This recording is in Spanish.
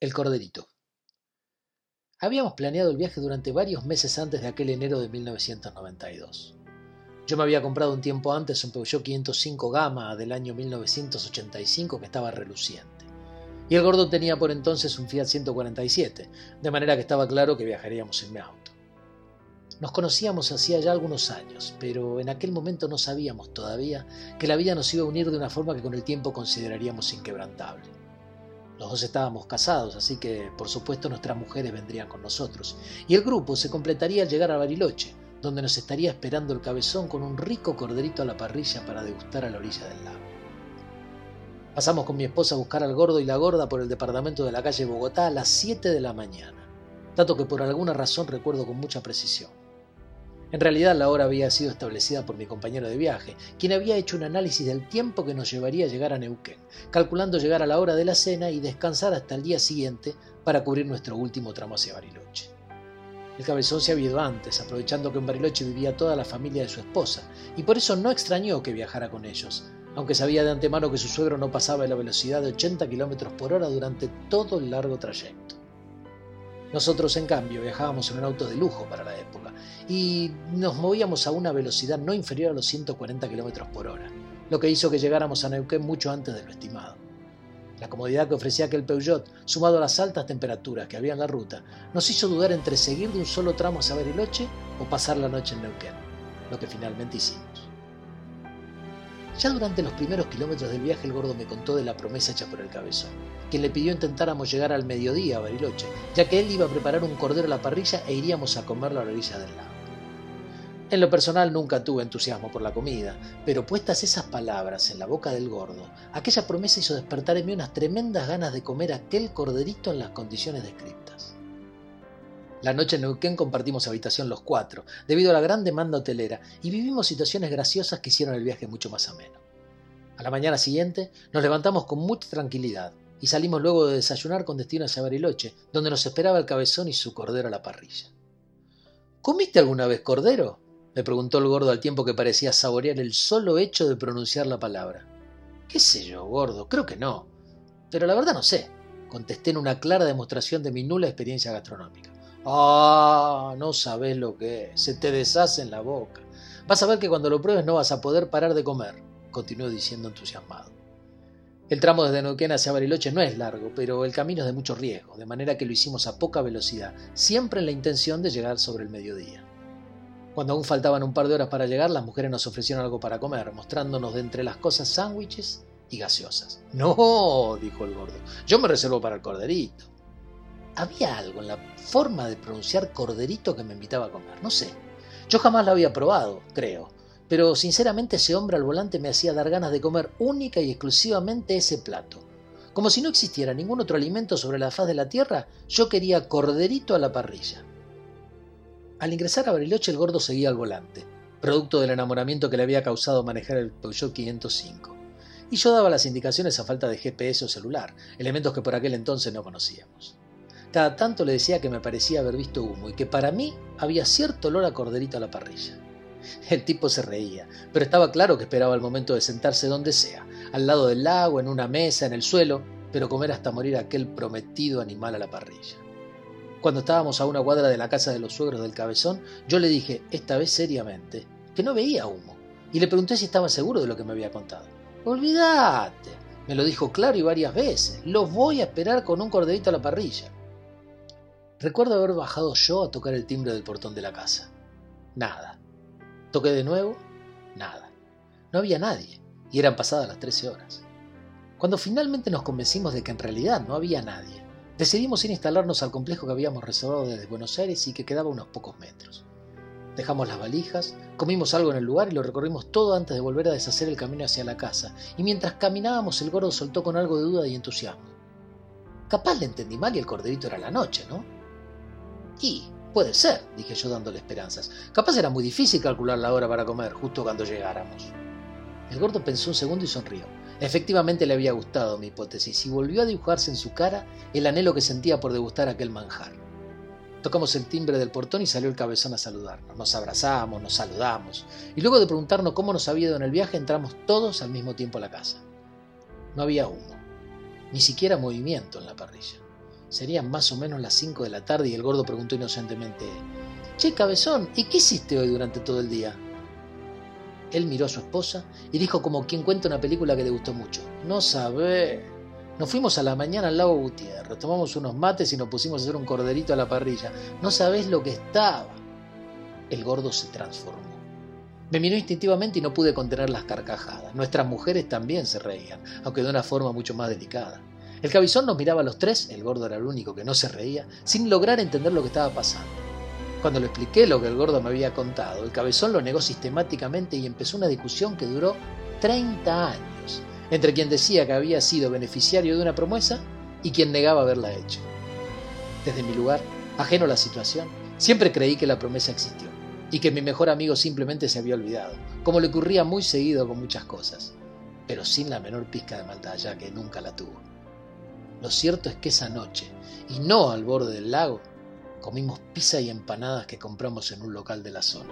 El corderito. Habíamos planeado el viaje durante varios meses antes de aquel enero de 1992. Yo me había comprado un tiempo antes un Peugeot 505 Gamma del año 1985 que estaba reluciente. Y el gordo tenía por entonces un Fiat 147, de manera que estaba claro que viajaríamos en mi auto. Nos conocíamos hacía ya algunos años, pero en aquel momento no sabíamos todavía que la vida nos iba a unir de una forma que con el tiempo consideraríamos inquebrantable. Los dos estábamos casados, así que por supuesto nuestras mujeres vendrían con nosotros, y el grupo se completaría al llegar a Bariloche, donde nos estaría esperando el cabezón con un rico corderito a la parrilla para degustar a la orilla del lago. Pasamos con mi esposa a buscar al gordo y la gorda por el departamento de la calle Bogotá a las 7 de la mañana, dato que por alguna razón recuerdo con mucha precisión. En realidad la hora había sido establecida por mi compañero de viaje, quien había hecho un análisis del tiempo que nos llevaría a llegar a Neuquén, calculando llegar a la hora de la cena y descansar hasta el día siguiente para cubrir nuestro último tramo hacia Bariloche. El cabezón se había ido antes, aprovechando que en Bariloche vivía toda la familia de su esposa, y por eso no extrañó que viajara con ellos, aunque sabía de antemano que su suegro no pasaba de la velocidad de 80 km por hora durante todo el largo trayecto. Nosotros, en cambio, viajábamos en un auto de lujo para la época y nos movíamos a una velocidad no inferior a los 140 km por hora, lo que hizo que llegáramos a Neuquén mucho antes de lo estimado. La comodidad que ofrecía aquel Peugeot, sumado a las altas temperaturas que había en la ruta, nos hizo dudar entre seguir de un solo tramo hacia Bariloche o pasar la noche en Neuquén, lo que finalmente hicimos. Ya durante los primeros kilómetros del viaje el gordo me contó de la promesa hecha por el cabezón, quien le pidió intentáramos llegar al mediodía a Bariloche, ya que él iba a preparar un cordero a la parrilla e iríamos a comerlo a la orilla del lago. En lo personal nunca tuve entusiasmo por la comida, pero puestas esas palabras en la boca del gordo, aquella promesa hizo despertar en mí unas tremendas ganas de comer aquel corderito en las condiciones descritas. La noche en Neuquén compartimos habitación los cuatro, debido a la gran demanda hotelera, y vivimos situaciones graciosas que hicieron el viaje mucho más ameno. A la mañana siguiente nos levantamos con mucha tranquilidad y salimos luego de desayunar con destino hacia Bariloche, donde nos esperaba el cabezón y su cordero a la parrilla. ¿Comiste alguna vez cordero? me preguntó el gordo al tiempo que parecía saborear el solo hecho de pronunciar la palabra. ¿Qué sé yo, gordo? Creo que no. Pero la verdad no sé, contesté en una clara demostración de mi nula experiencia gastronómica. Ah, no sabes lo que es, se te deshace en la boca. Vas a ver que cuando lo pruebes no vas a poder parar de comer, continuó diciendo entusiasmado. El tramo desde Neuquén hacia Bariloche no es largo, pero el camino es de mucho riesgo, de manera que lo hicimos a poca velocidad, siempre en la intención de llegar sobre el mediodía. Cuando aún faltaban un par de horas para llegar, las mujeres nos ofrecieron algo para comer, mostrándonos de entre las cosas sándwiches y gaseosas. No, dijo el gordo, yo me reservo para el corderito. Había algo en la forma de pronunciar corderito que me invitaba a comer, no sé. Yo jamás lo había probado, creo, pero sinceramente ese hombre al volante me hacía dar ganas de comer única y exclusivamente ese plato. Como si no existiera ningún otro alimento sobre la faz de la tierra, yo quería corderito a la parrilla. Al ingresar a Bariloche el gordo seguía al volante, producto del enamoramiento que le había causado manejar el Peugeot 505. Y yo daba las indicaciones a falta de GPS o celular, elementos que por aquel entonces no conocíamos. Cada tanto le decía que me parecía haber visto humo y que para mí había cierto olor a corderito a la parrilla. El tipo se reía, pero estaba claro que esperaba el momento de sentarse donde sea, al lado del lago, en una mesa, en el suelo, pero comer hasta morir aquel prometido animal a la parrilla. Cuando estábamos a una cuadra de la casa de los suegros del cabezón, yo le dije, esta vez seriamente, que no veía humo, y le pregunté si estaba seguro de lo que me había contado. Olvídate, me lo dijo claro y varias veces, los voy a esperar con un corderito a la parrilla. Recuerdo haber bajado yo a tocar el timbre del portón de la casa. Nada. Toqué de nuevo, nada. No había nadie, y eran pasadas las 13 horas. Cuando finalmente nos convencimos de que en realidad no había nadie, Decidimos ir a instalarnos al complejo que habíamos reservado desde Buenos Aires y que quedaba unos pocos metros. Dejamos las valijas, comimos algo en el lugar y lo recorrimos todo antes de volver a deshacer el camino hacia la casa, y mientras caminábamos el gordo soltó con algo de duda y entusiasmo. Capaz le entendí mal y el corderito era la noche, ¿no? Y puede ser, dije yo dándole esperanzas. Capaz era muy difícil calcular la hora para comer justo cuando llegáramos. El gordo pensó un segundo y sonrió. Efectivamente le había gustado mi hipótesis y volvió a dibujarse en su cara el anhelo que sentía por degustar aquel manjar. Tocamos el timbre del portón y salió el cabezón a saludarnos. Nos abrazamos, nos saludamos y luego de preguntarnos cómo nos había ido en el viaje entramos todos al mismo tiempo a la casa. No había humo, ni siquiera movimiento en la parrilla. Serían más o menos las 5 de la tarde y el gordo preguntó inocentemente, Che, cabezón, ¿y qué hiciste hoy durante todo el día? Él miró a su esposa y dijo como quien cuenta una película que le gustó mucho. No sabe. Nos fuimos a la mañana al lago Gutiérrez, tomamos unos mates y nos pusimos a hacer un corderito a la parrilla. No sabés lo que estaba. El gordo se transformó. Me miró instintivamente y no pude contener las carcajadas. Nuestras mujeres también se reían, aunque de una forma mucho más delicada. El cabizón nos miraba a los tres, el gordo era el único que no se reía, sin lograr entender lo que estaba pasando. Cuando le expliqué lo que el gordo me había contado, el cabezón lo negó sistemáticamente y empezó una discusión que duró 30 años entre quien decía que había sido beneficiario de una promesa y quien negaba haberla hecho. Desde mi lugar, ajeno a la situación, siempre creí que la promesa existió y que mi mejor amigo simplemente se había olvidado, como le ocurría muy seguido con muchas cosas, pero sin la menor pizca de maldad ya que nunca la tuvo. Lo cierto es que esa noche, y no al borde del lago, comimos pizza y empanadas que compramos en un local de la zona.